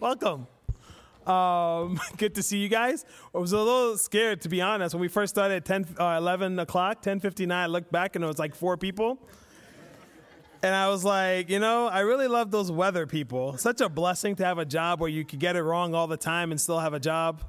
Welcome. Um, good to see you guys. I was a little scared, to be honest. When we first started at 10, uh, 11 o'clock, 10.59, I looked back and it was like four people. And I was like, you know, I really love those weather people. Such a blessing to have a job where you could get it wrong all the time and still have a job.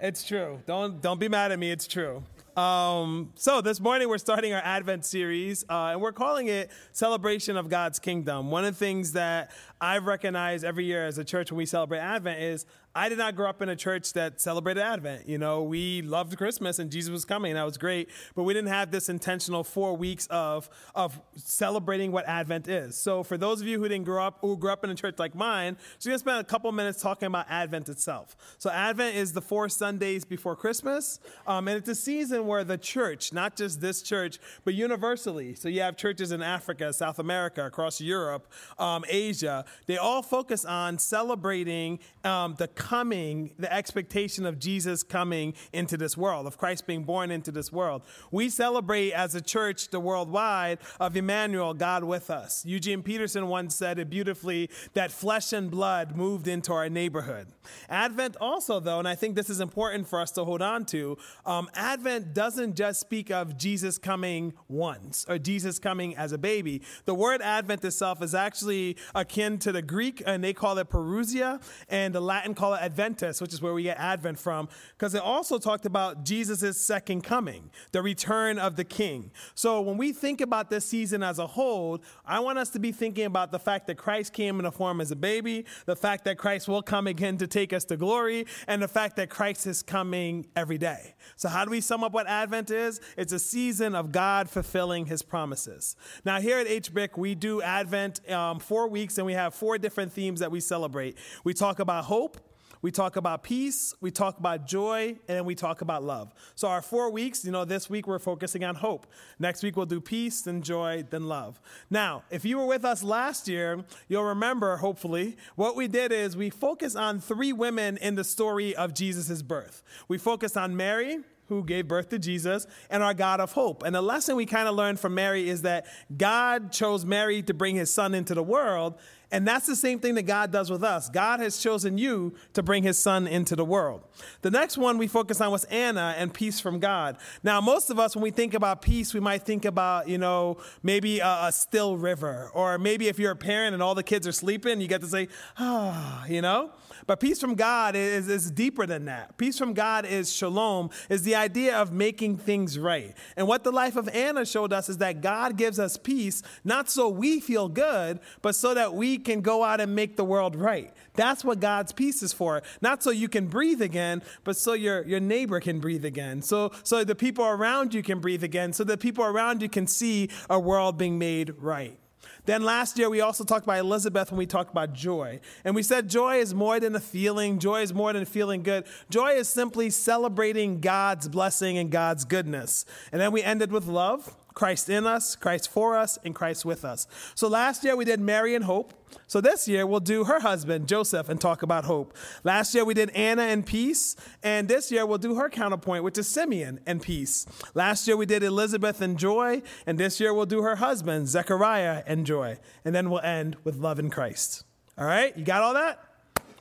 It's true. Don't don't be mad at me. It's true. Um, so this morning we're starting our Advent series, uh, and we're calling it "Celebration of God's Kingdom." One of the things that I've recognized every year as a church when we celebrate Advent is I did not grow up in a church that celebrated Advent. You know, we loved Christmas and Jesus was coming, that was great. But we didn't have this intentional four weeks of of celebrating what Advent is. So for those of you who didn't grow up, who grew up in a church like mine, just gonna spend a couple minutes talking about Advent itself. So Advent is the four Sundays before Christmas, um, and it's a season where the church, not just this church, but universally. So you have churches in Africa, South America, across Europe, um, Asia. They all focus on celebrating um, the coming, the expectation of Jesus coming into this world, of Christ being born into this world. We celebrate as a church, the worldwide, of Emmanuel, God with us. Eugene Peterson once said it beautifully that flesh and blood moved into our neighborhood. Advent also, though, and I think this is important for us to hold on to, um, Advent doesn't just speak of Jesus coming once or Jesus coming as a baby. The word Advent itself is actually akin to the Greek, and they call it Parousia, and the Latin call it Adventus, which is where we get Advent from, because it also talked about Jesus' second coming, the return of the King. So when we think about this season as a whole, I want us to be thinking about the fact that Christ came in a form as a baby, the fact that Christ will come again to take us to glory, and the fact that Christ is coming every day. So, how do we sum up what Advent is? It's a season of God fulfilling his promises. Now, here at HBIC, we do Advent um, four weeks, and we have four different themes that we celebrate. We talk about hope. We talk about peace, we talk about joy, and then we talk about love. So, our four weeks, you know, this week we're focusing on hope. Next week we'll do peace, then joy, then love. Now, if you were with us last year, you'll remember, hopefully, what we did is we focused on three women in the story of Jesus' birth. We focused on Mary, who gave birth to Jesus, and our God of hope. And the lesson we kind of learned from Mary is that God chose Mary to bring his son into the world. And that's the same thing that God does with us. God has chosen you to bring his son into the world. The next one we focused on was Anna and peace from God. Now, most of us, when we think about peace, we might think about, you know, maybe a, a still river, or maybe if you're a parent and all the kids are sleeping, you get to say, ah, you know? But peace from God is, is deeper than that. Peace from God is shalom, is the idea of making things right. And what the life of Anna showed us is that God gives us peace, not so we feel good, but so that we can go out and make the world right. That's what God's peace is for. Not so you can breathe again, but so your, your neighbor can breathe again. So, so the people around you can breathe again, so the people around you can see a world being made right. Then last year, we also talked about Elizabeth when we talked about joy. And we said joy is more than a feeling, joy is more than feeling good. Joy is simply celebrating God's blessing and God's goodness. And then we ended with love. Christ in us, Christ for us, and Christ with us. So last year we did Mary and Hope. So this year we'll do her husband, Joseph, and talk about hope. Last year we did Anna and peace. And this year we'll do her counterpoint, which is Simeon and peace. Last year we did Elizabeth and joy. And this year we'll do her husband, Zechariah, and joy. And then we'll end with love in Christ. All right? You got all that?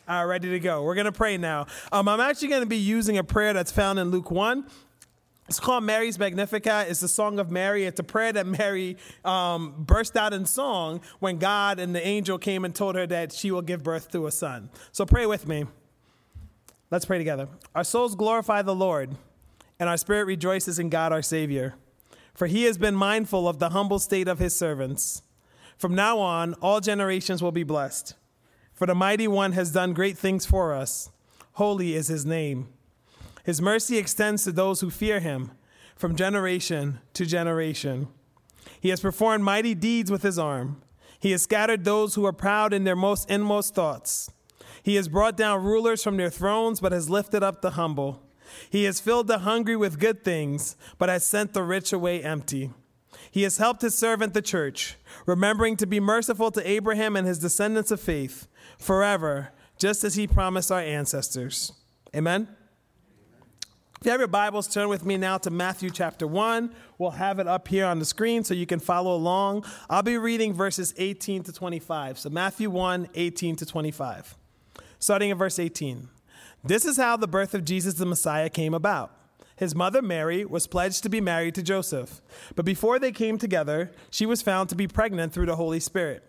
All right, ready to go. We're going to pray now. Um, I'm actually going to be using a prayer that's found in Luke 1. It's called Mary's Magnificat. It's the song of Mary. It's a prayer that Mary um, burst out in song when God and the angel came and told her that she will give birth to a son. So pray with me. Let's pray together. Our souls glorify the Lord, and our spirit rejoices in God our Savior, for he has been mindful of the humble state of his servants. From now on, all generations will be blessed, for the mighty one has done great things for us. Holy is his name. His mercy extends to those who fear him from generation to generation. He has performed mighty deeds with his arm. He has scattered those who are proud in their most inmost thoughts. He has brought down rulers from their thrones, but has lifted up the humble. He has filled the hungry with good things, but has sent the rich away empty. He has helped his servant the church, remembering to be merciful to Abraham and his descendants of faith forever, just as he promised our ancestors. Amen. If you have your Bibles, turn with me now to Matthew chapter 1. We'll have it up here on the screen so you can follow along. I'll be reading verses 18 to 25. So, Matthew 1, 18 to 25. starting at verse 18. This is how the birth of Jesus the Messiah came about. His mother Mary was pledged to be married to Joseph, but before they came together, she was found to be pregnant through the Holy Spirit.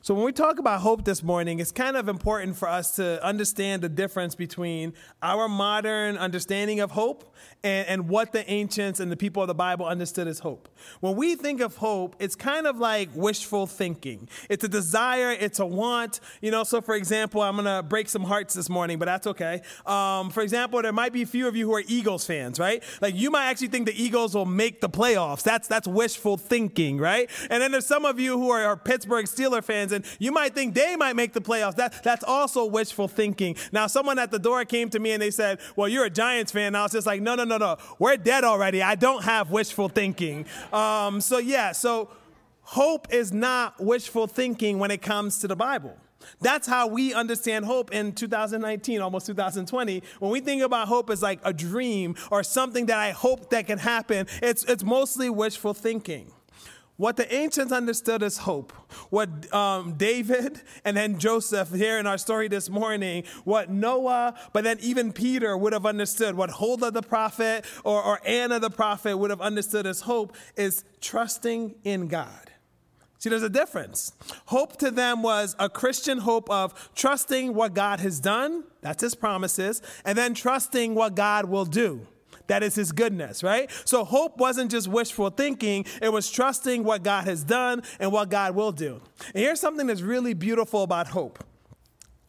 So, when we talk about hope this morning, it's kind of important for us to understand the difference between our modern understanding of hope and, and what the ancients and the people of the Bible understood as hope. When we think of hope, it's kind of like wishful thinking. It's a desire, it's a want. You know, so for example, I'm going to break some hearts this morning, but that's okay. Um, for example, there might be a few of you who are Eagles fans, right? Like you might actually think the Eagles will make the playoffs. That's, that's wishful thinking, right? And then there's some of you who are, are Pittsburgh Steeler fans, and you might think they might make the playoffs. That, that's also wishful thinking. Now, someone at the door came to me and they said, Well, you're a Giants fan. And I was just like, No, no, no, no. We're dead already. I don't have wishful thinking. Um, so, yeah, so hope is not wishful thinking when it comes to the Bible. That's how we understand hope in 2019, almost 2020. When we think about hope as like a dream or something that I hope that can happen, it's, it's mostly wishful thinking. What the ancients understood as hope, what um, David and then Joseph here in our story this morning, what Noah, but then even Peter would have understood, what Huldah the prophet or, or Anna the prophet would have understood as hope is trusting in God. See, there's a difference. Hope to them was a Christian hope of trusting what God has done, that's his promises, and then trusting what God will do. That is his goodness, right? So hope wasn't just wishful thinking, it was trusting what God has done and what God will do. And here's something that's really beautiful about hope.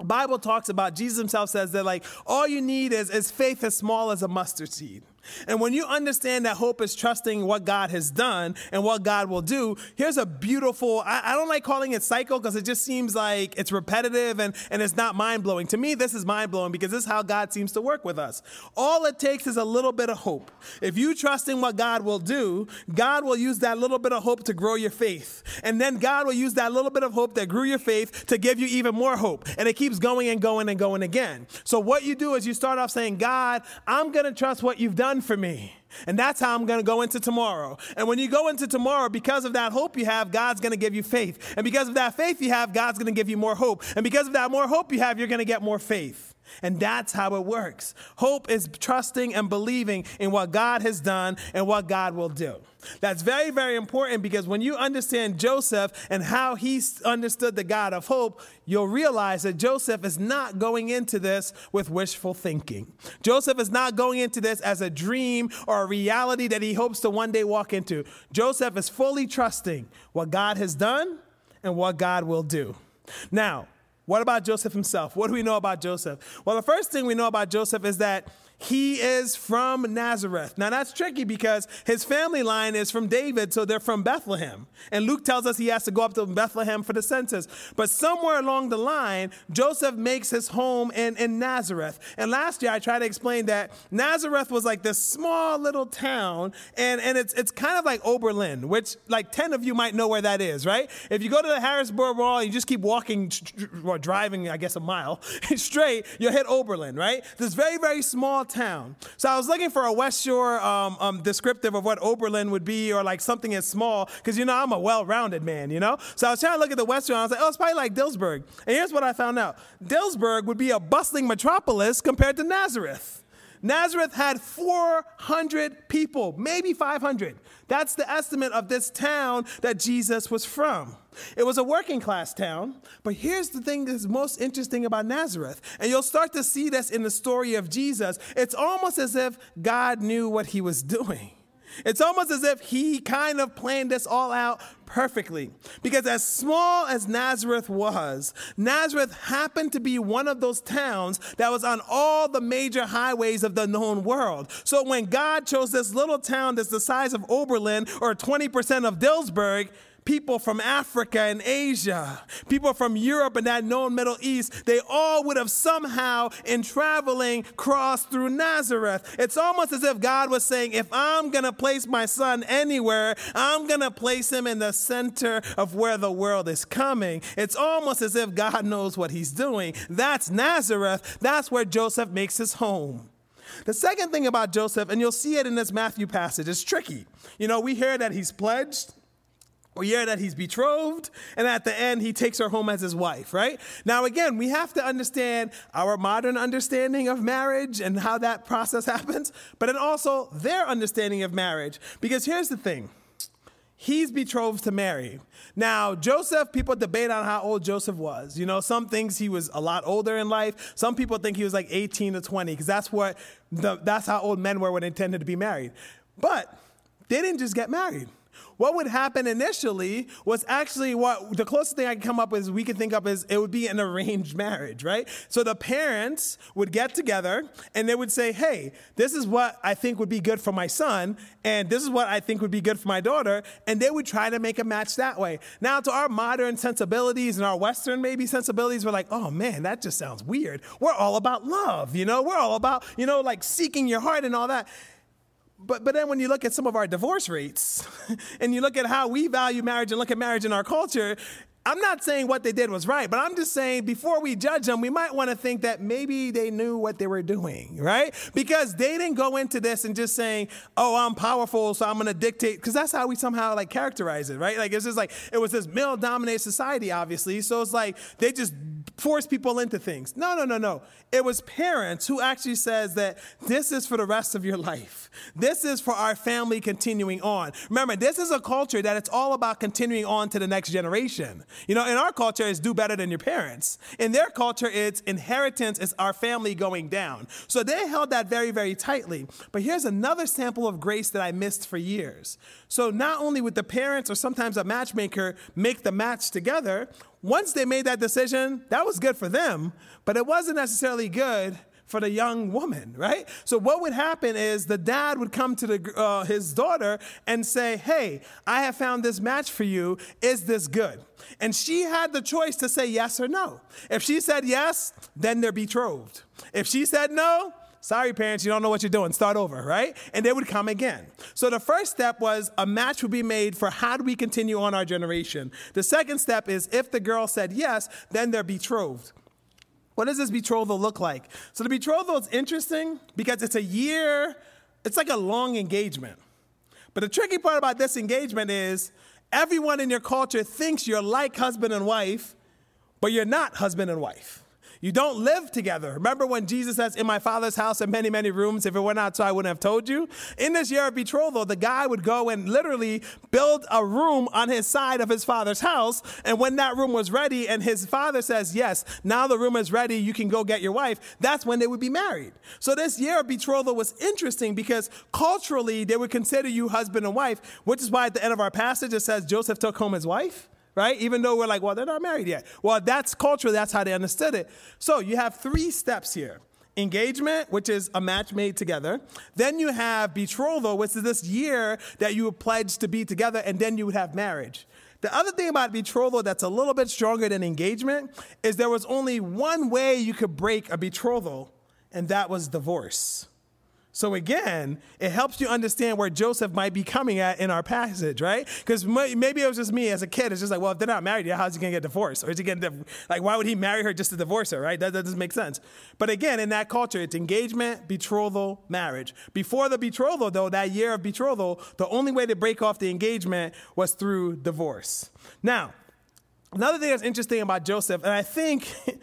Bible talks about, Jesus himself says that like all you need is, is faith as small as a mustard seed. And when you understand that hope is trusting what God has done and what God will do, here's a beautiful, I, I don't like calling it cycle because it just seems like it's repetitive and, and it's not mind blowing. To me, this is mind blowing because this is how God seems to work with us. All it takes is a little bit of hope. If you trust in what God will do, God will use that little bit of hope to grow your faith. And then God will use that little bit of hope that grew your faith to give you even more hope. And it keeps going and going and going again. So what you do is you start off saying, God, I'm going to trust what you've done done for me. And that's how I'm going to go into tomorrow. And when you go into tomorrow, because of that hope you have, God's going to give you faith. And because of that faith you have, God's going to give you more hope. And because of that more hope you have, you're going to get more faith. And that's how it works. Hope is trusting and believing in what God has done and what God will do. That's very, very important because when you understand Joseph and how he understood the God of hope, you'll realize that Joseph is not going into this with wishful thinking. Joseph is not going into this as a dream or a reality that he hopes to one day walk into. Joseph is fully trusting what God has done and what God will do. Now, what about Joseph himself? What do we know about Joseph? Well, the first thing we know about Joseph is that he is from Nazareth. Now that's tricky because his family line is from David, so they're from Bethlehem. And Luke tells us he has to go up to Bethlehem for the census. But somewhere along the line, Joseph makes his home in, in Nazareth. And last year I tried to explain that Nazareth was like this small little town, and, and it's, it's kind of like Oberlin, which like 10 of you might know where that is, right? If you go to the Harrisburg Mall and you just keep walking or driving, I guess, a mile straight, you'll hit Oberlin, right? This very, very small town. So I was looking for a West Shore um, um, descriptive of what Oberlin would be or like something as small, because, you know, I'm a well rounded man, you know? So I was trying to look at the West Shore and I was like, oh, it's probably like Dillsburg. And here's what I found out Dillsburg would be a bustling metropolis compared to Nazareth. Nazareth had 400 people, maybe 500. That's the estimate of this town that Jesus was from. It was a working class town, but here's the thing that's most interesting about Nazareth, and you'll start to see this in the story of Jesus. It's almost as if God knew what he was doing. It's almost as if he kind of planned this all out perfectly. Because as small as Nazareth was, Nazareth happened to be one of those towns that was on all the major highways of the known world. So when God chose this little town that's the size of Oberlin or 20% of Dillsburg, people from Africa and Asia, people from Europe and that known Middle East, they all would have somehow, in traveling, crossed through Nazareth. It's almost as if God was saying, if I'm going to place my son anywhere, I'm going to place him in the center of where the world is coming. It's almost as if God knows what he's doing. That's Nazareth. That's where Joseph makes his home. The second thing about Joseph, and you'll see it in this Matthew passage, is tricky. You know, we hear that he's pledged. We hear that he's betrothed, and at the end, he takes her home as his wife, right? Now, again, we have to understand our modern understanding of marriage and how that process happens, but then also their understanding of marriage. Because here's the thing he's betrothed to Mary. Now, Joseph, people debate on how old Joseph was. You know, some things he was a lot older in life. Some people think he was like 18 to 20, because that's what the, that's how old men were when they intended to be married. But they didn't just get married what would happen initially was actually what the closest thing I can come up with we can think of is it would be an arranged marriage, right? So the parents would get together and they would say, hey, this is what I think would be good for my son, and this is what I think would be good for my daughter, and they would try to make a match that way. Now, to our modern sensibilities and our Western maybe sensibilities, we're like, oh man, that just sounds weird. We're all about love, you know? We're all about, you know, like seeking your heart and all that. But, but then when you look at some of our divorce rates and you look at how we value marriage and look at marriage in our culture, I'm not saying what they did was right, but I'm just saying before we judge them, we might want to think that maybe they knew what they were doing, right? Because they didn't go into this and just saying, "Oh, I'm powerful, so I'm going to dictate." Because that's how we somehow like characterize it, right? Like it's just like it was this male-dominated society, obviously. So it's like they just force people into things. No, no, no, no. It was parents who actually says that this is for the rest of your life. This is for our family continuing on. Remember, this is a culture that it's all about continuing on to the next generation. You know, in our culture, it's do better than your parents. In their culture, it's inheritance, is our family going down. So they held that very, very tightly. But here's another sample of grace that I missed for years. So not only would the parents or sometimes a matchmaker make the match together, once they made that decision, that was good for them, but it wasn't necessarily good for the young woman, right? So what would happen is the dad would come to the, uh, his daughter and say, "Hey, I have found this match for you. Is this good?" And she had the choice to say yes or no. If she said yes, then they're betrothed. If she said no, sorry parents, you don't know what you're doing. Start over, right? And they would come again. So the first step was a match would be made for how do we continue on our generation. The second step is if the girl said yes, then they're betrothed. What does this betrothal look like? So the betrothal is interesting because it's a year, it's like a long engagement. But the tricky part about this engagement is everyone in your culture thinks you're like husband and wife, but you're not husband and wife. You don't live together. Remember when Jesus says, In my father's house are many, many rooms. If it were not so, I wouldn't have told you. In this year of betrothal, the guy would go and literally build a room on his side of his father's house. And when that room was ready, and his father says, Yes, now the room is ready, you can go get your wife, that's when they would be married. So this year of betrothal was interesting because culturally, they would consider you husband and wife, which is why at the end of our passage it says Joseph took home his wife right? Even though we're like, well, they're not married yet. Well, that's culture, that's how they understood it. So you have three steps here engagement, which is a match made together. Then you have betrothal, which is this year that you pledge to be together, and then you would have marriage. The other thing about betrothal that's a little bit stronger than engagement is there was only one way you could break a betrothal, and that was divorce. So again, it helps you understand where Joseph might be coming at in our passage, right? Because maybe it was just me as a kid. It's just like, well, if they're not married yet, how's he gonna get divorced? Or is he gonna like, why would he marry her just to divorce her, right? That, that doesn't make sense. But again, in that culture, it's engagement, betrothal, marriage. Before the betrothal, though, that year of betrothal, the only way to break off the engagement was through divorce. Now, another thing that's interesting about Joseph, and I think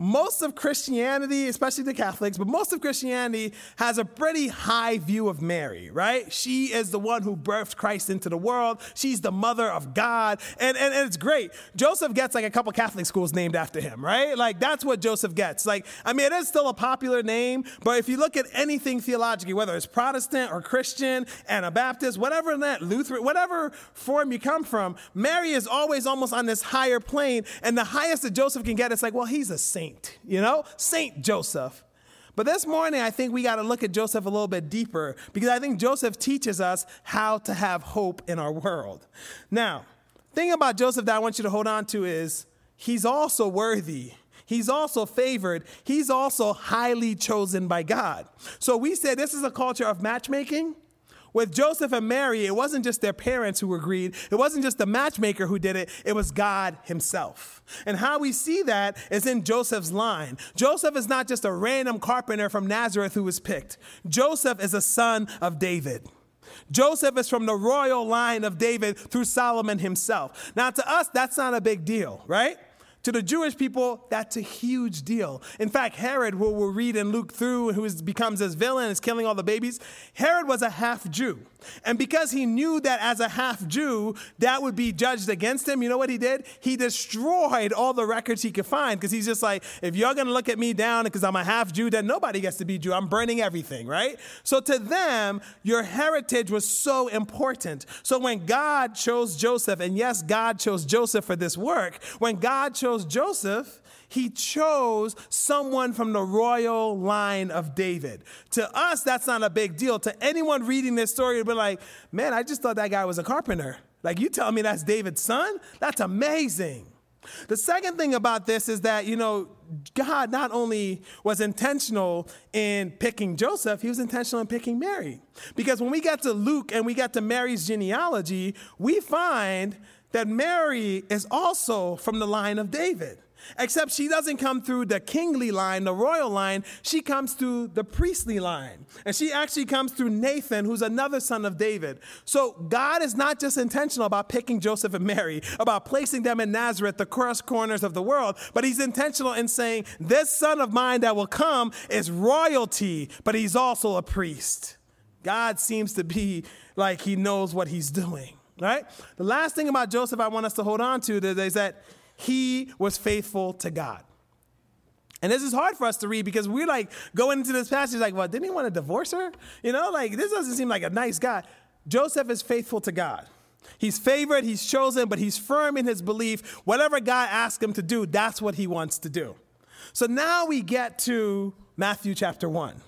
most of Christianity, especially the Catholics, but most of Christianity has a pretty high view of Mary, right? She is the one who birthed Christ into the world. She's the mother of God. And, and, and it's great. Joseph gets like a couple Catholic schools named after him, right? Like that's what Joseph gets. Like, I mean, it is still a popular name, but if you look at anything theologically, whether it's Protestant or Christian, Anabaptist, whatever that, Lutheran, whatever form you come from, Mary is always almost on this higher plane. And the highest that Joseph can get, it's like, well, he's a saint saint, you know? Saint Joseph. But this morning, I think we got to look at Joseph a little bit deeper because I think Joseph teaches us how to have hope in our world. Now, thing about Joseph that I want you to hold on to is he's also worthy. He's also favored. He's also highly chosen by God. So we said this is a culture of matchmaking. With Joseph and Mary, it wasn't just their parents who agreed. It wasn't just the matchmaker who did it. It was God himself. And how we see that is in Joseph's line. Joseph is not just a random carpenter from Nazareth who was picked. Joseph is a son of David. Joseph is from the royal line of David through Solomon himself. Now, to us, that's not a big deal, right? To the Jewish people, that's a huge deal. In fact, Herod, who we'll read in Luke through, who is, becomes his villain, is killing all the babies, Herod was a half Jew. And because he knew that as a half Jew, that would be judged against him, you know what he did? He destroyed all the records he could find because he's just like, if you're going to look at me down because I'm a half Jew, then nobody gets to be Jew. I'm burning everything, right? So to them, your heritage was so important. So when God chose Joseph, and yes, God chose Joseph for this work, when God chose Joseph, he chose someone from the royal line of David. To us, that's not a big deal. To anyone reading this story, it'd be like, man, I just thought that guy was a carpenter. Like, you tell me that's David's son? That's amazing. The second thing about this is that, you know, God not only was intentional in picking Joseph, he was intentional in picking Mary. Because when we get to Luke and we get to Mary's genealogy, we find that Mary is also from the line of David. Except she doesn't come through the kingly line, the royal line. She comes through the priestly line. And she actually comes through Nathan, who's another son of David. So God is not just intentional about picking Joseph and Mary, about placing them in Nazareth, the cross corners of the world, but he's intentional in saying, This son of mine that will come is royalty, but he's also a priest. God seems to be like he knows what he's doing. Right? The last thing about Joseph I want us to hold on to is that he was faithful to God. And this is hard for us to read because we're like going into this passage like, well, didn't he want to divorce her? You know, like this doesn't seem like a nice guy. Joseph is faithful to God. He's favored, he's chosen, but he's firm in his belief. Whatever God asks him to do, that's what he wants to do. So now we get to Matthew chapter 1.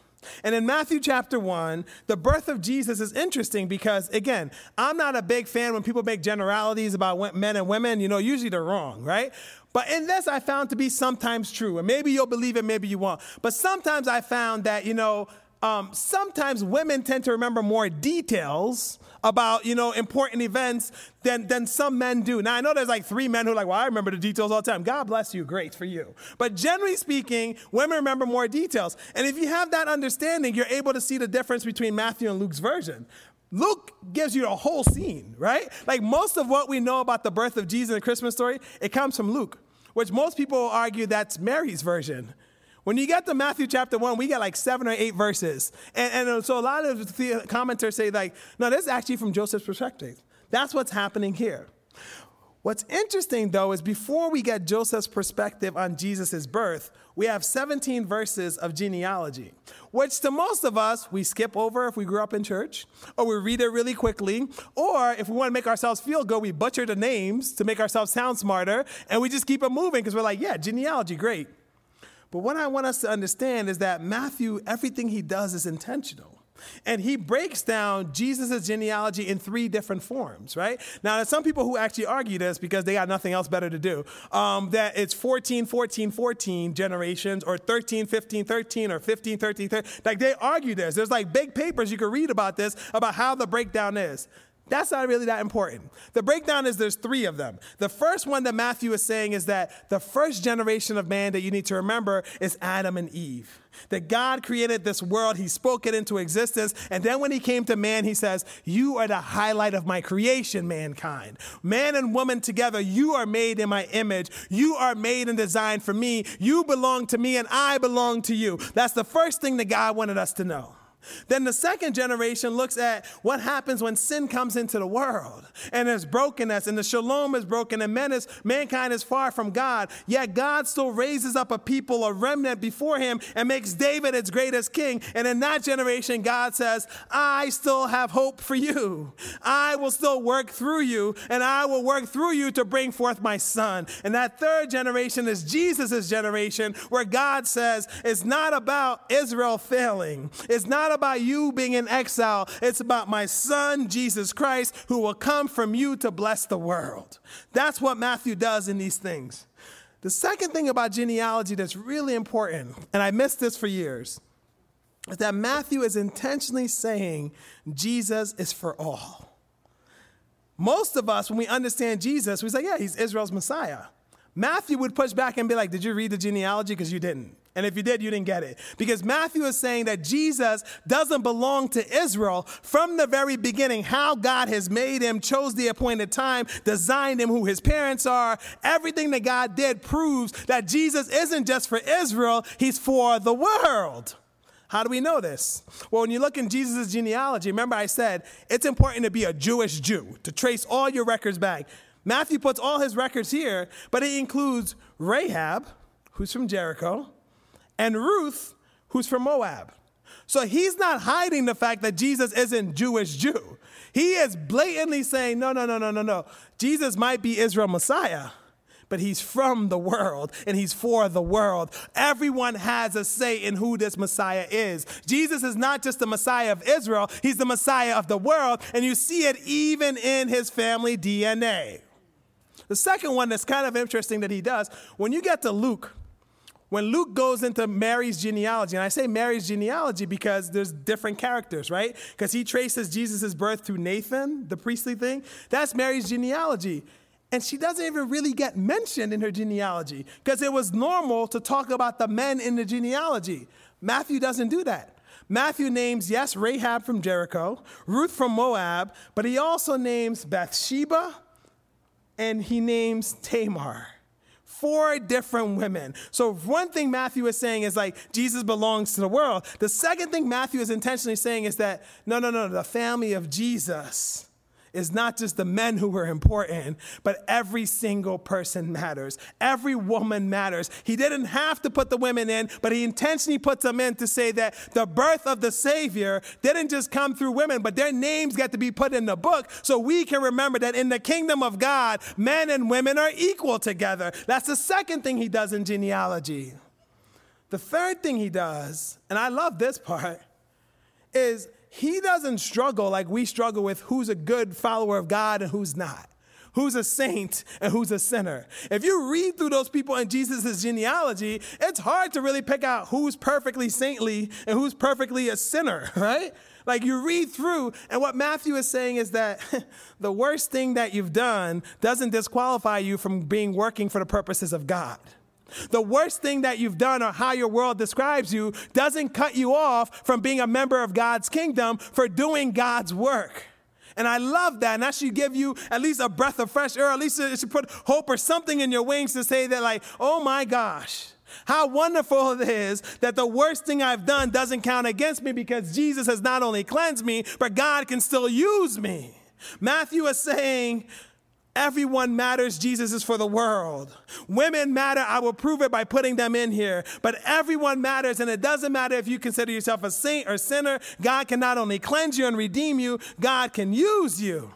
And in Matthew chapter 1, the birth of Jesus is interesting because, again, I'm not a big fan when people make generalities about men and women. You know, usually they're wrong, right? But in this, I found to be sometimes true. And maybe you'll believe it, maybe you won't. But sometimes I found that, you know, um, sometimes women tend to remember more details about you know important events than than some men do. Now I know there's like three men who are like, well, I remember the details all the time. God bless you, great for you. But generally speaking, women remember more details. And if you have that understanding, you're able to see the difference between Matthew and Luke's version. Luke gives you the whole scene, right? Like most of what we know about the birth of Jesus in the Christmas story, it comes from Luke, which most people argue that's Mary's version. When you get to Matthew chapter 1, we get like seven or eight verses. And, and uh, so a lot of the commenters say, like, no, this is actually from Joseph's perspective. That's what's happening here. What's interesting, though, is before we get Joseph's perspective on Jesus' birth, we have 17 verses of genealogy, which to most of us, we skip over if we grew up in church, or we read it really quickly, or if we want to make ourselves feel good, we butcher the names to make ourselves sound smarter, and we just keep it moving because we're like, yeah, genealogy, great. But what I want us to understand is that Matthew, everything he does is intentional. And he breaks down Jesus' genealogy in three different forms, right? Now, there's some people who actually argue this because they got nothing else better to do. Um, that it's 14, 14, 14 generations, or 13, 15, 13, or 15, 13, 13. Like they argue this. There's like big papers you can read about this, about how the breakdown is. That's not really that important. The breakdown is there's three of them. The first one that Matthew is saying is that the first generation of man that you need to remember is Adam and Eve. That God created this world, He spoke it into existence, and then when He came to man, He says, You are the highlight of my creation, mankind. Man and woman together, you are made in my image. You are made and designed for me. You belong to me, and I belong to you. That's the first thing that God wanted us to know. Then the second generation looks at what happens when sin comes into the world and there's brokenness and the shalom is broken and mankind is far from God. Yet God still raises up a people, a remnant before him and makes David its greatest king. And in that generation, God says, I still have hope for you. I will still work through you and I will work through you to bring forth my son. And that third generation is Jesus' generation where God says, it's not about Israel failing. It's not about you being in exile. It's about my son, Jesus Christ, who will come from you to bless the world. That's what Matthew does in these things. The second thing about genealogy that's really important, and I missed this for years, is that Matthew is intentionally saying Jesus is for all. Most of us, when we understand Jesus, we say, yeah, he's Israel's Messiah. Matthew would push back and be like, Did you read the genealogy? Because you didn't. And if you did, you didn't get it. Because Matthew is saying that Jesus doesn't belong to Israel from the very beginning. How God has made him, chose the appointed time, designed him, who his parents are. Everything that God did proves that Jesus isn't just for Israel, he's for the world. How do we know this? Well, when you look in Jesus' genealogy, remember I said it's important to be a Jewish Jew, to trace all your records back. Matthew puts all his records here, but it includes Rahab, who's from Jericho, and Ruth, who's from Moab. So he's not hiding the fact that Jesus isn't Jewish Jew. He is blatantly saying, no, no, no, no, no, no. Jesus might be Israel Messiah, but he's from the world and he's for the world. Everyone has a say in who this Messiah is. Jesus is not just the Messiah of Israel, he's the Messiah of the world, and you see it even in his family DNA. The second one that's kind of interesting that he does, when you get to Luke, when Luke goes into Mary's genealogy, and I say Mary's genealogy because there's different characters, right? Because he traces Jesus' birth through Nathan, the priestly thing. That's Mary's genealogy. And she doesn't even really get mentioned in her genealogy because it was normal to talk about the men in the genealogy. Matthew doesn't do that. Matthew names, yes, Rahab from Jericho, Ruth from Moab, but he also names Bathsheba and he names Tamar four different women. So, one thing Matthew is saying is like Jesus belongs to the world. The second thing Matthew is intentionally saying is that no, no, no, the family of Jesus is not just the men who are important, but every single person matters. Every woman matters. He didn't have to put the women in, but he intentionally puts them in to say that the birth of the Savior didn't just come through women, but their names got to be put in the book so we can remember that in the kingdom of God, men and women are equal together. That's the second thing he does in genealogy. The third thing he does, and I love this part, is he doesn't struggle like we struggle with who's a good follower of God and who's not. Who's a saint and who's a sinner. If you read through those people in Jesus' genealogy, it's hard to really pick out who's perfectly saintly and who's perfectly a sinner, right? Like you read through, and what Matthew is saying is that the worst thing that you've done doesn't disqualify you from being working for the purposes of God. The worst thing that you've done or how your world describes you doesn't cut you off from being a member of God's kingdom for doing God's work. And I love that. And that should give you at least a breath of fresh air. At least it should put hope or something in your wings to say that, like, oh my gosh, how wonderful it is that the worst thing I've done doesn't count against me because Jesus has not only cleansed me, but God can still use me. Matthew is saying, Everyone matters. Jesus is for the world. Women matter. I will prove it by putting them in here. But everyone matters. And it doesn't matter if you consider yourself a saint or sinner. God can not only cleanse you and redeem you, God can use you.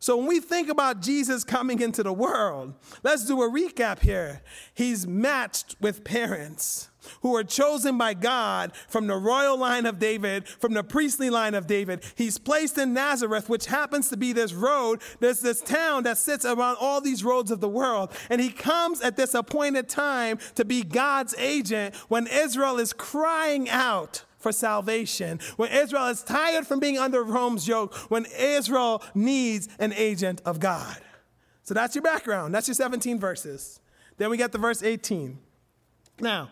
So when we think about Jesus coming into the world, let's do a recap here. He's matched with parents who are chosen by God from the royal line of David, from the priestly line of David. He's placed in Nazareth, which happens to be this road, there's this town that sits around all these roads of the world. And he comes at this appointed time to be God's agent when Israel is crying out for salvation, when Israel is tired from being under Rome's yoke, when Israel needs an agent of God. So that's your background. That's your 17 verses. Then we get to verse 18. Now,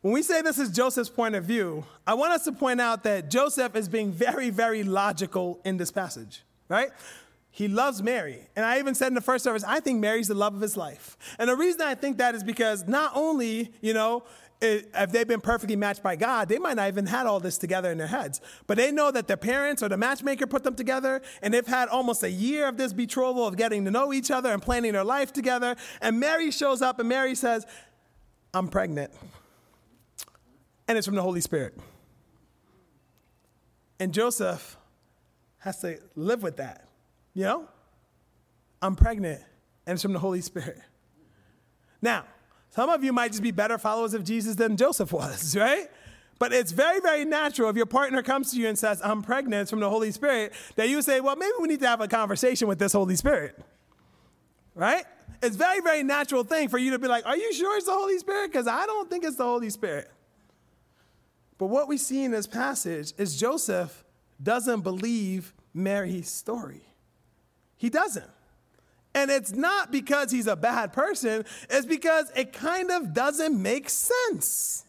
when we say this is Joseph's point of view, I want us to point out that Joseph is being very, very logical in this passage, right? He loves Mary. And I even said in the first service, I think Mary's the love of his life. And the reason I think that is because not only, you know, if they've been perfectly matched by God, they might not even had all this together in their heads. But they know that their parents or the matchmaker put them together, and they've had almost a year of this betrothal of getting to know each other and planning their life together. And Mary shows up, and Mary says, I'm pregnant. And it's from the Holy Spirit. And Joseph has to live with that. You know? I'm pregnant, and it's from the Holy Spirit. Now, some of you might just be better followers of Jesus than Joseph was, right? But it's very, very natural if your partner comes to you and says, I'm pregnant from the Holy Spirit, that you say, well, maybe we need to have a conversation with this Holy Spirit, right? It's very, very natural thing for you to be like, are you sure it's the Holy Spirit? Because I don't think it's the Holy Spirit. But what we see in this passage is Joseph doesn't believe Mary's story. He doesn't. And it's not because he's a bad person, it's because it kind of doesn't make sense.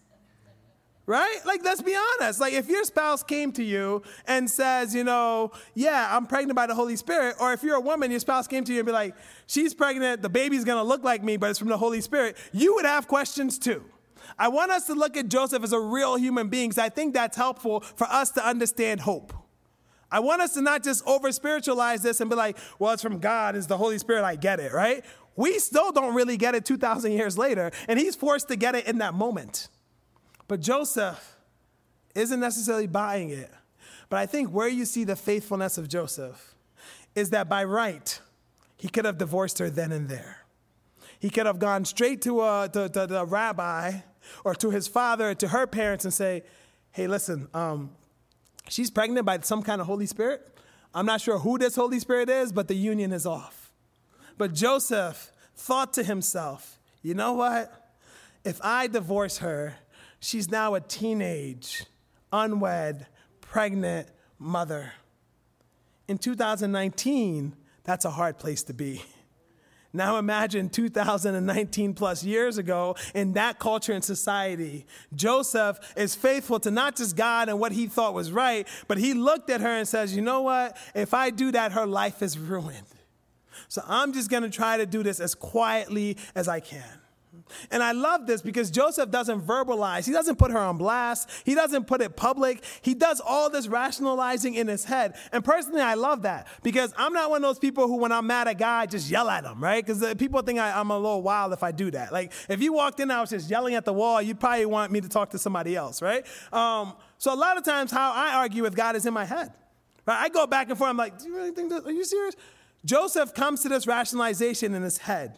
Right? Like, let's be honest. Like, if your spouse came to you and says, you know, yeah, I'm pregnant by the Holy Spirit, or if you're a woman, your spouse came to you and be like, she's pregnant, the baby's gonna look like me, but it's from the Holy Spirit, you would have questions too. I want us to look at Joseph as a real human being because I think that's helpful for us to understand hope. I want us to not just over spiritualize this and be like, well, it's from God, it's the Holy Spirit, I get it, right? We still don't really get it 2,000 years later, and he's forced to get it in that moment. But Joseph isn't necessarily buying it. But I think where you see the faithfulness of Joseph is that by right, he could have divorced her then and there. He could have gone straight to, a, the rabbi or to his father, or to her parents, and say, hey, listen, um, she's pregnant by some kind of Holy Spirit. I'm not sure who this Holy Spirit is, but the union is off. But Joseph thought to himself, you know what? If I divorce her, she's now a teenage, unwed, pregnant mother. In 2019, that's a hard place to be. Now imagine 2019 plus years ago in that culture and society. Joseph is faithful to not just God and what he thought was right, but he looked at her and says, You know what? If I do that, her life is ruined. So I'm just going to try to do this as quietly as I can. And I love this because Joseph doesn't verbalize. He doesn't put her on blast. He doesn't put it public. He does all this rationalizing in his head. And personally, I love that because I'm not one of those people who, when I'm mad at God, just yell at him, right? Because people think I, am a little wild if I do that. Like, if you walked in and I was just yelling at the wall, you'd probably want me to talk to somebody else, right? Um, so a lot of times, how I argue with God is in my head. Right? I go back and forth. I'm like, do you really think that? Are you serious? Joseph comes to this rationalization in his head.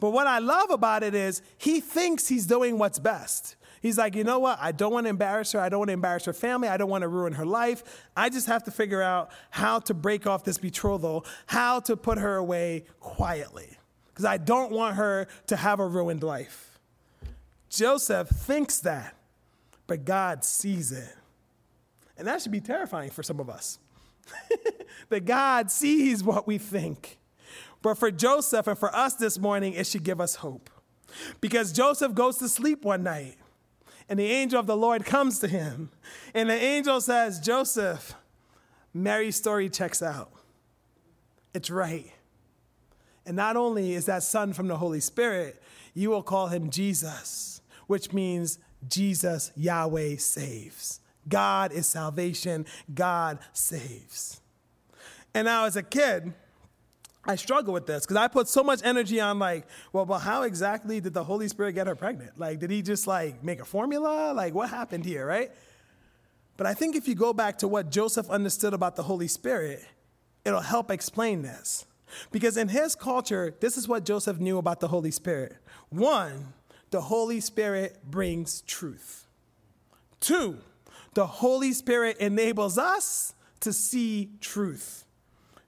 But what I love about it is he thinks he's doing what's best. He's like, you know what? I don't want to embarrass her. I don't want to embarrass her family. I don't want to ruin her life. I just have to figure out how to break off this betrothal, how to put her away quietly, because I don't want her to have a ruined life. Joseph thinks that, but God sees it. And that should be terrifying for some of us. that God sees what we think. But for Joseph and for us this morning, it should give us hope. Because Joseph goes to sleep one night, and the angel of the Lord comes to him. And the angel says, Joseph, Mary's story checks out. It's right. And not only is that son from the Holy Spirit, you will call him Jesus, which means Jesus, Yahweh, saves. God is salvation, God saves. And now, as a kid, I struggle with this because I put so much energy on like, well, but how exactly did the Holy Spirit get her pregnant? Like, did he just like make a formula? Like, what happened here, right? But I think if you go back to what Joseph understood about the Holy Spirit, it'll help explain this. Because in his culture, this is what Joseph knew about the Holy Spirit. One, the Holy Spirit brings truth. Two, the Holy Spirit enables us to see truth.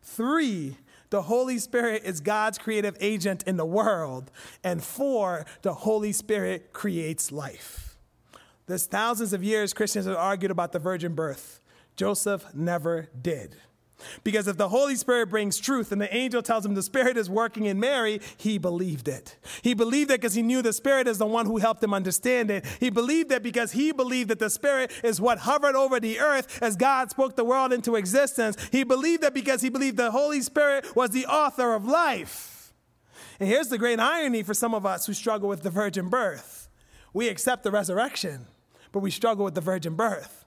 Three, the Holy Spirit is God's creative agent in the world. And four, the Holy Spirit creates life. there's thousands of years Christians have argued about the virgin birth. Joseph never did. Because if the Holy Spirit brings truth and the angel tells him the Spirit is working in Mary, he believed it. He believed it because he knew the Spirit is the one who helped him understand it. He believed it because he believed that the Spirit is what hovered over the earth as God spoke the world into existence. He believed it because he believed the Holy Spirit was the author of life. And here's the great irony for some of us who struggle with the virgin birth we accept the resurrection, but we struggle with the virgin birth.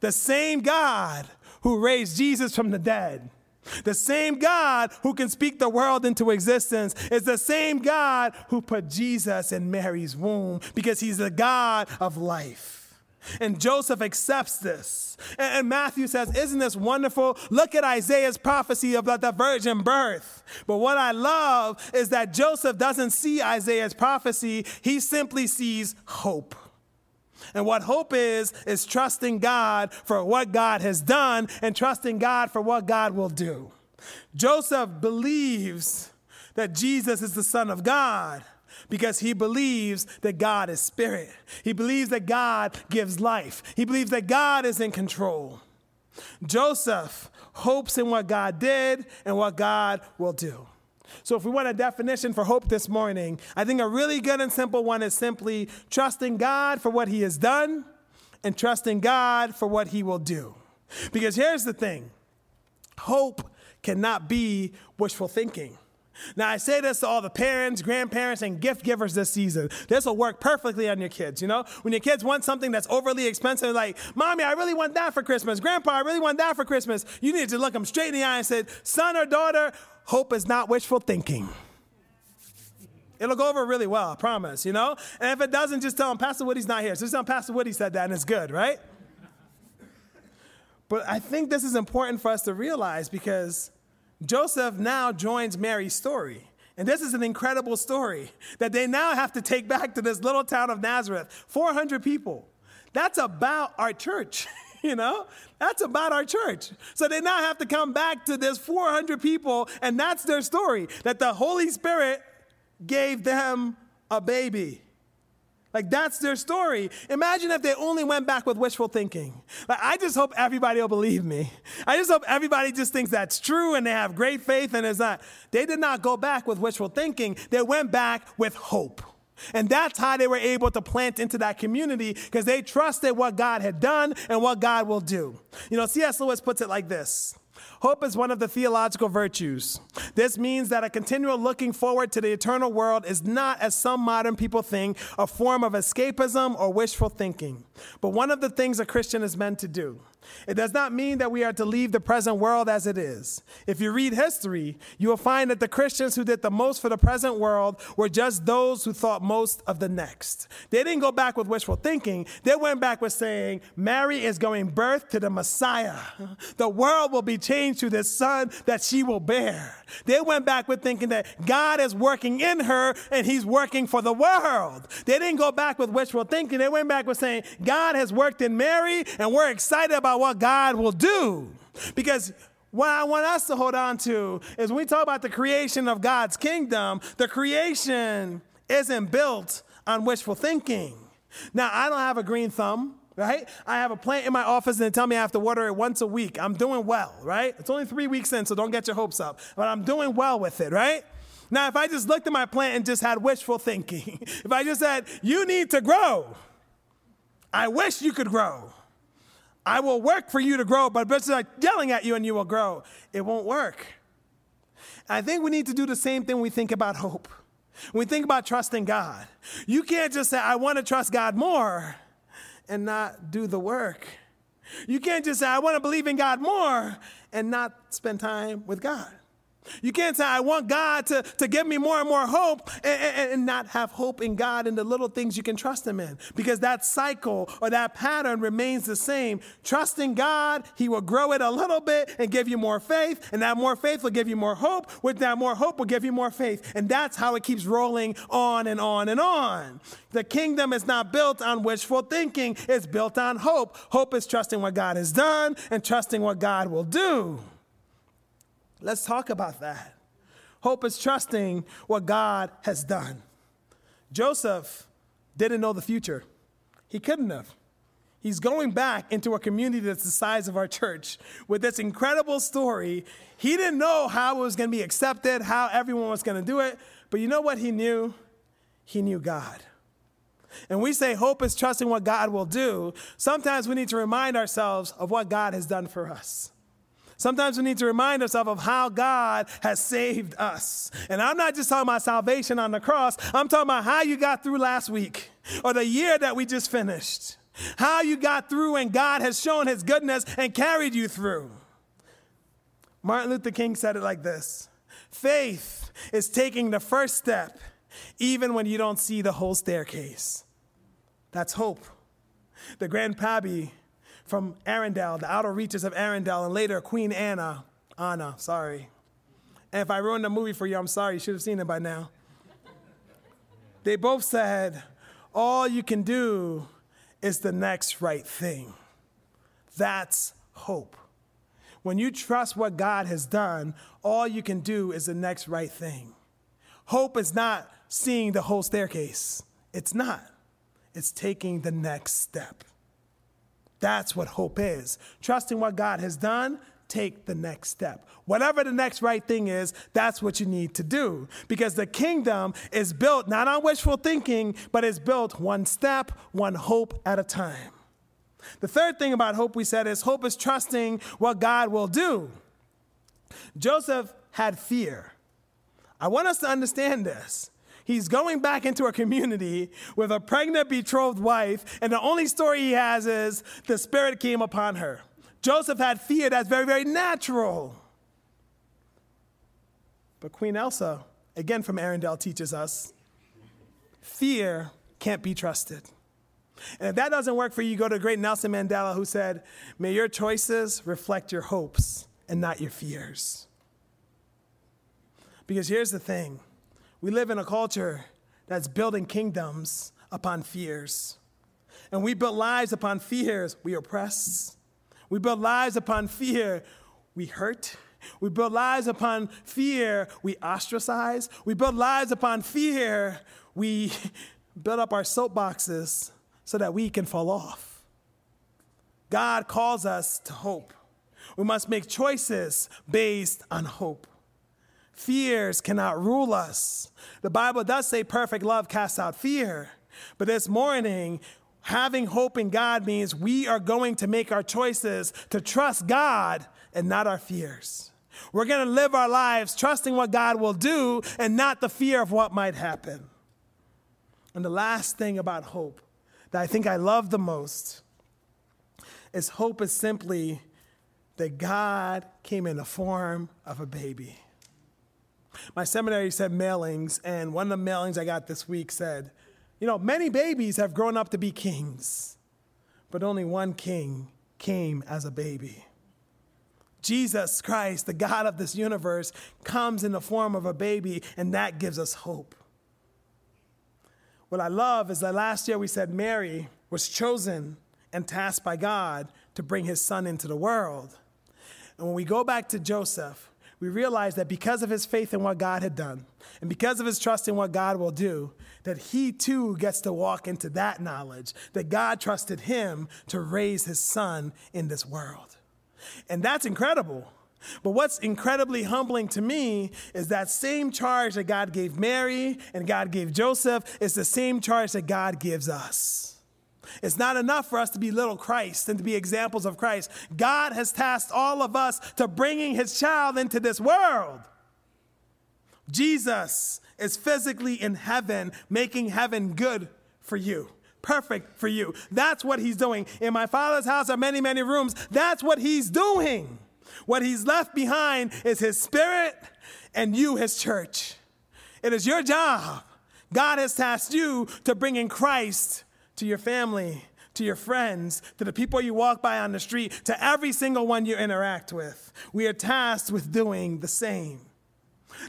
The same God who raised Jesus from the dead. The same God who can speak the world into existence is the same God who put Jesus in Mary's womb because he's the God of life. And Joseph accepts this. And Matthew says, Isn't this wonderful? Look at Isaiah's prophecy about the virgin birth. But what I love is that Joseph doesn't see Isaiah's prophecy, he simply sees hope. And what hope is, is trusting God for what God has done and trusting God for what God will do. Joseph believes that Jesus is the Son of God because he believes that God is spirit. He believes that God gives life. He believes that God is in control. Joseph hopes in what God did and what God will do. So, if we want a definition for hope this morning, I think a really good and simple one is simply trusting God for what He has done and trusting God for what He will do. Because here's the thing hope cannot be wishful thinking. Now, I say this to all the parents, grandparents, and gift givers this season. This will work perfectly on your kids. You know, when your kids want something that's overly expensive, like, Mommy, I really want that for Christmas. Grandpa, I really want that for Christmas. You need to look them straight in the eye and say, Son or daughter, hope is not wishful thinking. It'll go over really well, I promise, you know? And if it doesn't, just tell him Pastor Woody's not here. So just tell them Pastor Woody said that and it's good, right? But I think this is important for us to realize because Joseph now joins Mary's story. And this is an incredible story that they now have to take back to this little town of Nazareth 400 people. That's about our church. you know? That's about our church. So they now have to come back to this 400 people, and that's their story that the Holy Spirit gave them a baby. Like that's their story. Imagine if they only went back with wishful thinking. Like I just hope everybody will believe me. I just hope everybody just thinks that's true and they have great faith and it's not. They did not go back with wishful thinking. They went back with hope. And that's how they were able to plant into that community because they trusted what God had done and what God will do. You know, C.S. Lewis puts it like this Hope is one of the theological virtues. This means that a continual looking forward to the eternal world is not, as some modern people think, a form of escapism or wishful thinking, but one of the things a Christian is meant to do. It does not mean that we are to leave the present world as it is. If you read history, you will find that the Christians who did the most for the present world were just those who thought most of the next. They didn't go back with wishful thinking. They went back with saying, Mary is going birth to the Messiah. The world will be changed through this son that she will bear. They went back with thinking that God is working in her and he's working for the world. They didn't go back with wishful thinking. They went back with saying, God has worked in Mary and we're excited about what God will do. Because what I want us to hold on to is when we talk about the creation of God's kingdom, the creation isn't built on wishful thinking. Now, I don't have a green thumb, right? I have a plant in my office and they tell me I have to water it once a week. I'm doing well, right? It's only three weeks in, so don't get your hopes up. But I'm doing well with it, right? Now, if I just looked at my plant and just had wishful thinking, if I just said, you need to grow, I wish you could grow. I will work for you to grow, but it's like yelling at you and you will grow. It won't work. I think we need to do the same thing we think about hope. When we think about trusting God, you can't just say, I want to trust God more and not do the work. You can't just say, I want to believe in God more and not spend time with God. You can't say, I want God to, to give me more and more hope and, and, and, not have hope in God and the little things you can trust Him in. Because that cycle or that pattern remains the same. Trusting God, He will grow it a little bit and give you more faith. And that more faith will give you more hope. With that more hope will give you more faith. And that's how it keeps rolling on and on and on. The kingdom is not built on wishful thinking, it's built on hope. Hope is trusting what God has done and trusting what God will do. Let's talk about that. Hope is trusting what God has done. Joseph didn't know the future. He couldn't have. He's going back into a community that's the size of our church with this incredible story. He didn't know how it was going to be accepted, how everyone was going to do it, but you know what he knew? He knew God. And we say hope is trusting what God will do. Sometimes we need to remind ourselves of what God has done for us. Sometimes we need to remind ourselves of how God has saved us. And I'm not just talking about salvation on the cross, I'm talking about how you got through last week or the year that we just finished. How you got through and God has shown his goodness and carried you through. Martin Luther King said it like this Faith is taking the first step even when you don't see the whole staircase. That's hope. The Grand Pabbie from Arendelle, the outer reaches of Arendelle, and later Queen Anna. Anna, sorry. And if I ruined the movie for you, I'm sorry. You should have seen it by now. They both said, All you can do is the next right thing. That's hope. When you trust what God has done, all you can do is the next right thing. Hope is not seeing the whole staircase, it's not. It's taking the next step. That's what hope is. Trusting what God has done, take the next step. Whatever the next right thing is, that's what you need to do. Because the kingdom is built not on wishful thinking, but is built one step, one hope at a time. The third thing about hope we said is hope is trusting what God will do. Joseph had fear. I want us to understand this. He's going back into a community with a pregnant betrothed wife, and the only story he has is the Spirit came upon her. Joseph had fear that's very, very natural. But Queen Elsa, again from Arendelle, teaches us fear can't be trusted. And if that doesn't work for you, go to great Nelson Mandela who said, May your choices reflect your hopes and not your fears. Because here's the thing we live in a culture that's building kingdoms upon fears. And we build lives upon fears. We oppress. We build lives upon fear. We hurt. We build lives upon fear. We ostracize. We build lives upon fear. We build up our soapboxes so that we can fall off. God calls us to hope. We must make choices based on hope. Fears cannot rule us. The Bible does say perfect love casts out fear. But this morning, having hope in God means we are going to make our choices to trust God and not our fears. We're going to live our lives trusting what God will do and not the fear of what might happen. And the last thing about hope that I think I love the most is hope is simply that God came in the form of a baby. My seminary said mailings, and one of the mailings I got this week said, You know, many babies have grown up to be kings, but only one king came as a baby. Jesus Christ, the God of this universe, comes in the form of a baby, and that gives us hope. What I love is that last year we said Mary was chosen and tasked by God to bring his son into the world. And when we go back to Joseph, we realize that because of his faith in what God had done, and because of his trust in what God will do, that he too gets to walk into that knowledge that God trusted him to raise his son in this world. And that's incredible. But what's incredibly humbling to me is that same charge that God gave Mary and God gave Joseph is the same charge that God gives us. It's not enough for us to be little Christ and to be examples of Christ. God has tasked all of us to bringing his child into this world. Jesus is physically in heaven, making heaven good for you, perfect for you. That's what he's doing. In my Father's house are many, many rooms. That's what he's doing. What he's left behind is his spirit and you, his church. It is your job. God has tasked you to bring in Christ to your family, to your friends, to the people you walk by on the street, to every single one you interact with. We are tasked with doing the same.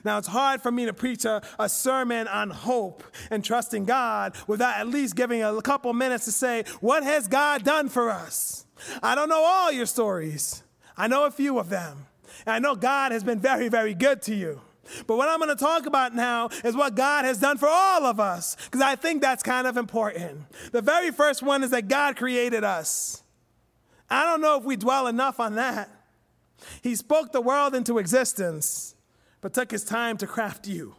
Now, it's hard for me to preach a, a, sermon on hope and trusting God without at least giving a couple minutes to say, What has God done for us? I don't know all your stories, I know a few of them. And I know God has been very, very good to you. But what I'm going to talk about now is what God has done for all of us, because I think that's kind of important. The very first one is that God created us. I don't know if we dwell enough on that. He spoke the world into existence, but took his time to craft you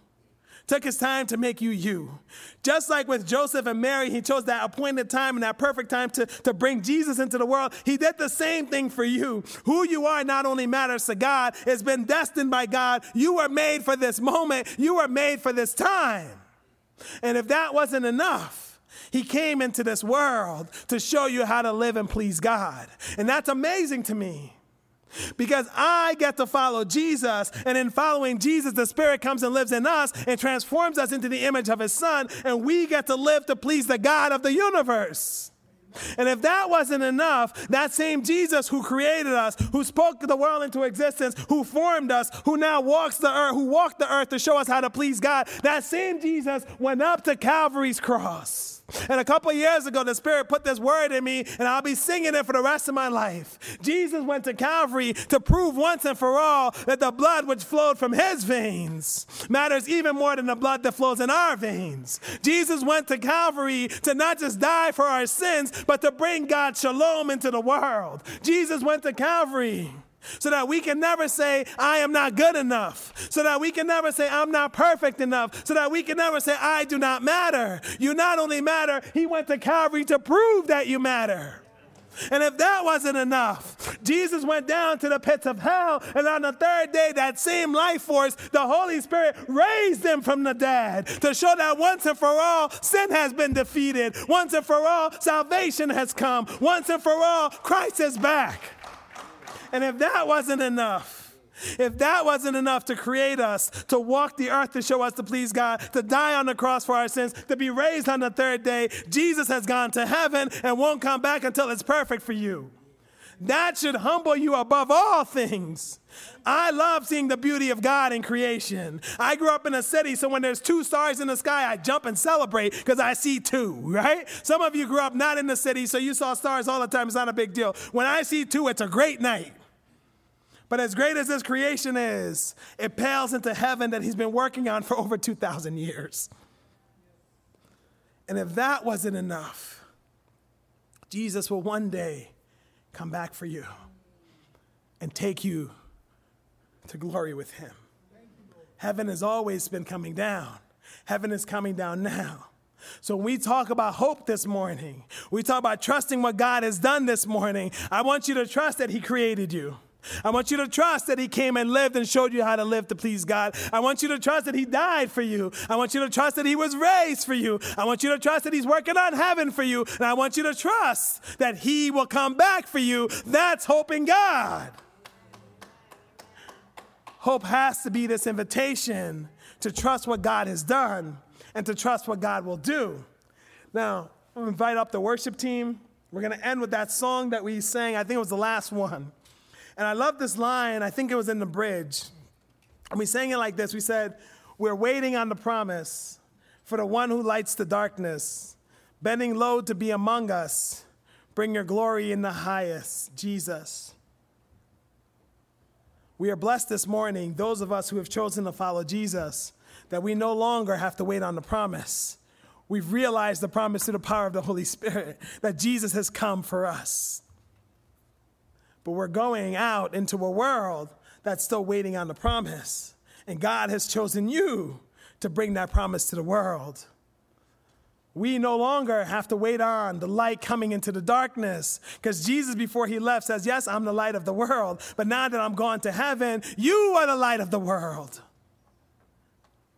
took his time to make you you. Just like with Joseph and Mary, he chose that appointed time and that perfect time to, to bring Jesus into the world. He did the same thing for you. Who you are not only matters to God, it's been destined by God. You were made for this moment, you were made for this time. And if that wasn't enough, he came into this world to show you how to live and please God. And that's amazing to me. Because I get to follow Jesus, and in following Jesus, the Spirit comes and lives in us and transforms us into the image of His Son, and we get to live to please the God of the universe. And if that wasn't enough, that same Jesus who created us, who spoke the world into existence, who formed us, who now walks the earth, who walked the earth to show us how to please God, that same Jesus went up to Calvary's cross and a couple years ago, the Spirit put this word in me, and I'll be singing it for the rest of my life. Jesus went to Calvary to prove once and for all that the blood which flowed from his veins matters even more than the blood that flows in our veins. Jesus went to Calvary to not just die for our sins, but to bring God's shalom into the world. Jesus went to Calvary so that we can never say, I am not good enough, so that we can never say, I'm not perfect enough, so that we can never say, I do not matter. You not only matter, He went to Calvary to prove that you matter. And if that wasn't enough, Jesus went down to the pits of hell, and on the third day, that same life force, the Holy Spirit, raised him from the dead to show that once and for all, sin has been defeated. Once and for all, salvation has come. Once and for all, Christ is back. And if that wasn't enough, if that wasn't enough to create us, to walk the earth to show us to please God, to die on the cross for our sins, to be raised on the third day, Jesus has gone to heaven and won't come back until it's perfect for you. That should humble you above all things. I love seeing the beauty of God in creation. I grew up in a city, so when there's two stars in the sky, I jump and celebrate because I see two, right? Some of you grew up not in the city, so you saw stars all the time. It's not a big deal. When I see two, it's a great night. But as great as this creation is, it pales into heaven that he's been working on for over 2,000 years. And if that wasn't enough, Jesus will one day come back for you and take you to glory with him. Heaven has always been coming down. Heaven is coming down now. So when we talk about hope this morning, we talk about trusting what God has done this morning. I want you to trust that He created you. I want you to trust that He came and lived and showed you how to live to please God. I want you to trust that He died for you. I want you to trust that He was raised for you. I want you to trust that He's working on heaven for you. And I want you to trust that He will come back for you. That's hope in God. Hope has to be this invitation to trust what God has done and to trust what God will do. Now, I'm invite up the worship team. We're going to end with that song that we sang. I think it was the last one. And I love this line, I think it was in the bridge. And we sang it like this We said, We're waiting on the promise for the one who lights the darkness, bending low to be among us. Bring your glory in the highest, Jesus. We are blessed this morning, those of us who have chosen to follow Jesus, that we no longer have to wait on the promise. We've realized the promise through the power of the Holy Spirit that Jesus has come for us. But we're going out into a world that's still waiting on the promise. And God has chosen you to bring that promise to the world. We no longer have to wait on the light coming into the darkness because Jesus, before he left, says, Yes, I'm the light of the world. But now that I'm gone to heaven, you are the light of the world.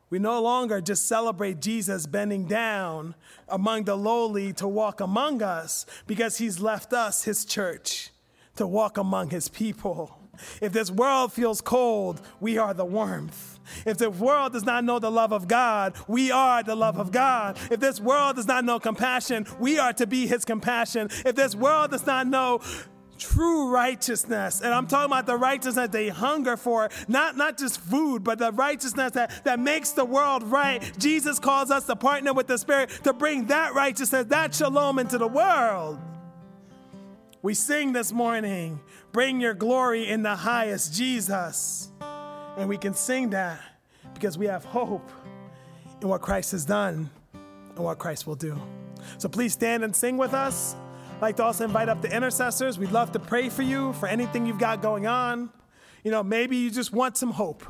We no longer just celebrate Jesus bending down among the lowly to walk among us because he's left us, his church to walk among his people. If this world feels cold, we are the warmth. If the world does not know the love of God, we are the love of God. If this world does not know compassion, we are to be his compassion. If this world does not know true righteousness. And I'm talking about the righteousness they hunger for, not, not just food, but the righteousness that, that makes the world right. Jesus calls us to partner with the Spirit to bring that righteousness, that shalom into the world. We sing this morning, Bring your glory in the highest, Jesus. And we can sing that because we have hope in what Christ has done and what Christ will do. So please stand and sing with us. I'd like to also invite up the intercessors. We'd love to pray for you for anything you've got going on. You know, maybe you just want some hope.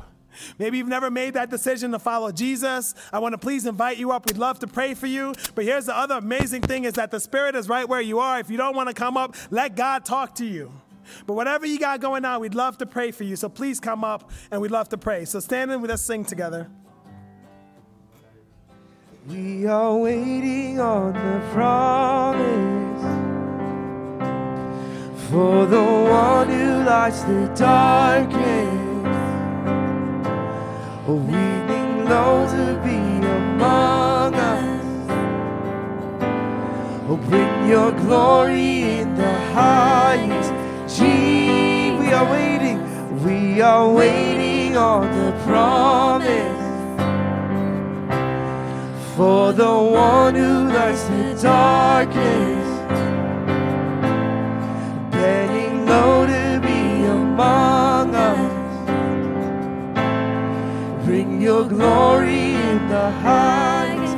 Maybe you've never made that decision to follow Jesus. I want to please invite you up. We'd love to pray for you. But here's the other amazing thing is that the Spirit is right where you are. If you don't want to come up, let God talk to you. But whatever you got going on, we'd love to pray for you. So please come up and we'd love to pray. So stand with us, sing together. We are waiting on the promise for the one who lights the darkness. Oh, we need Lord to be among us. Oh, bring your glory in the highest. Gee, we are waiting. We are waiting on the promise for the one who lights the darkness, bending low to be among us. Bring your glory in the heights.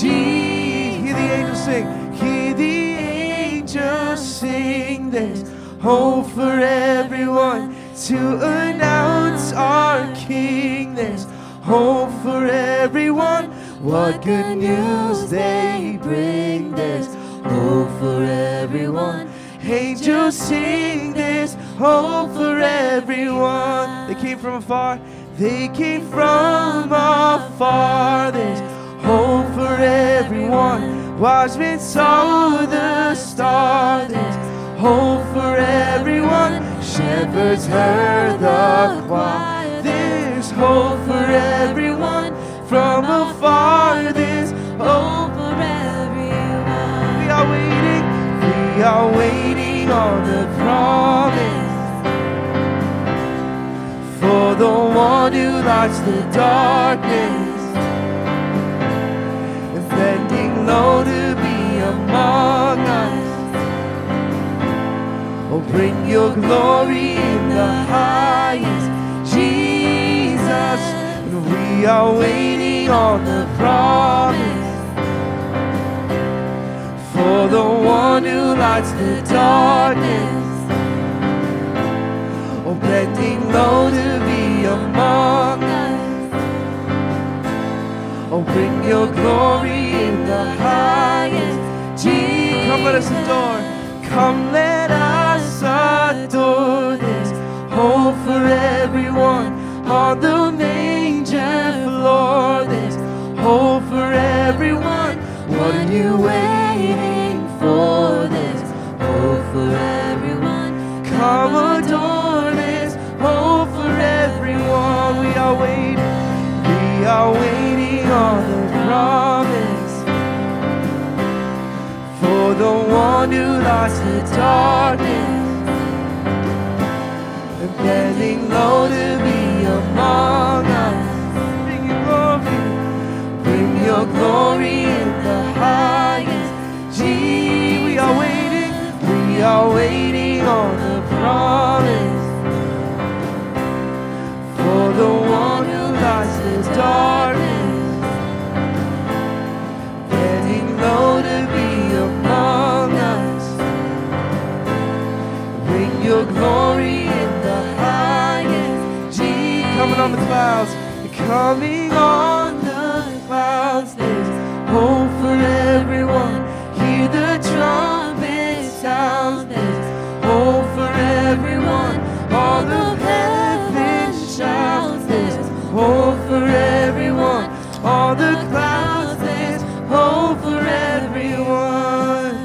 Gee, hear the angels sing, hear the angels sing. There's hope for everyone to announce our King. There's hope for everyone. What good news they bring. There's hope for everyone. Angels sing this hope for everyone. They came from afar. They came from afar. There's hope for everyone. Watchmen saw the star. There's hope for everyone. Shepherds heard the choir. There's hope for everyone. From afar, there's hope for everyone. we are waiting, we are waiting on the promise for the one who lights the darkness bending low to bring your glory in the highest, Jesus. And we are waiting on the promise for the one who lights the darkness. Oh, bending low to be among us. Oh, bring your glory in the highest. Jesus, come let us adore. Come let us adore. There's hope for everyone on the manger floor. There's hope for everyone. What are you waiting for? There's hope for everyone. Come adore this hope for everyone. We are waiting. We are waiting on the promise for the one who lights the darkness bending low to be among us. Bring your glory, bring your glory in the highest. Gee, we are waiting, we are waiting on the promise for the one who lights the darkness, clouds, coming on the clouds. There's hope for everyone. Hear the trumpet sounds. There's hope for everyone. All of heaven shouts. There's hope for everyone. All the clouds. There's hope for everyone.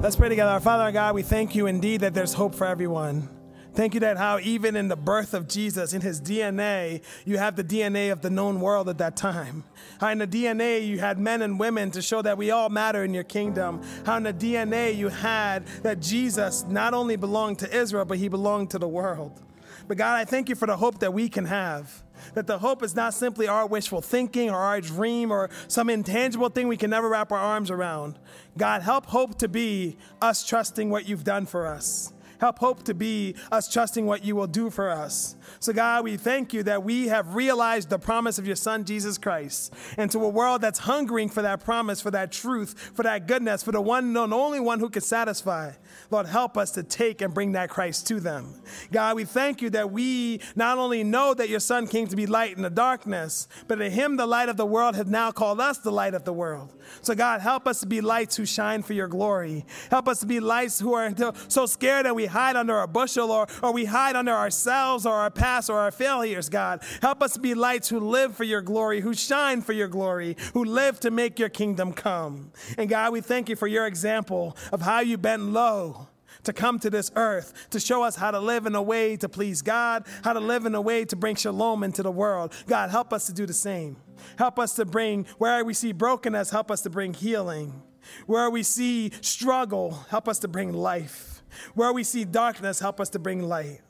Let's pray together. Our Father, our God, we thank you indeed that there's hope for everyone. Thank you that how even in the birth of Jesus, in his DNA, you have the DNA of the known world at that time. How in the DNA you had men and women to show that we all matter in your kingdom. How in the DNA you had that Jesus not only belonged to Israel, but he belonged to the world. But God, I thank you for the hope that we can have. That the hope is not simply our wishful thinking or our dream or some intangible thing we can never wrap our arms around. God, help hope to be us trusting what you've done for us. Help hope to be us trusting what you will do for us. So, God, we thank you that we have realized the promise of your Son, Jesus Christ, and to a world that's hungering for that promise, for that truth, for that goodness, for the one and only one who can satisfy. Lord, help us to take and bring that Christ to them. God, we thank you that we not only know that your Son came to be light in the darkness, but in him, the light of the world, has now called us the light of the world. So, God, help us to be lights who shine for your glory. Help us to be lights who are so scared that we hide under a bushel or, or we hide under ourselves or our past or our failures, God. Help us to be lights who live for your glory, who shine for your glory, who live to make your kingdom come. And God, we thank you for your example of how you bent low to come to this earth to show us how to live in a way to please God, how to live in a way to bring shalom into the world. God, help us to do the same. Help us to bring, where we see brokenness, help us to bring healing. Where we see struggle, help us to bring life. Where we see darkness, help us to bring light.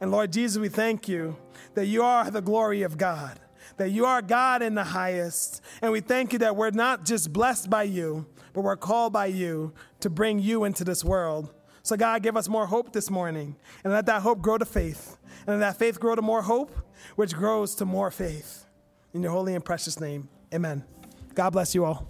And Lord Jesus, we thank you that you are the glory of God, that you are God in the highest. And we thank you that we're not just blessed by you, but we're called by you to bring you into this world. So, God, give us more hope this morning, and let that hope grow to faith, and let that faith grow to more hope, which grows to more faith. In your holy and precious name, amen. God bless you all.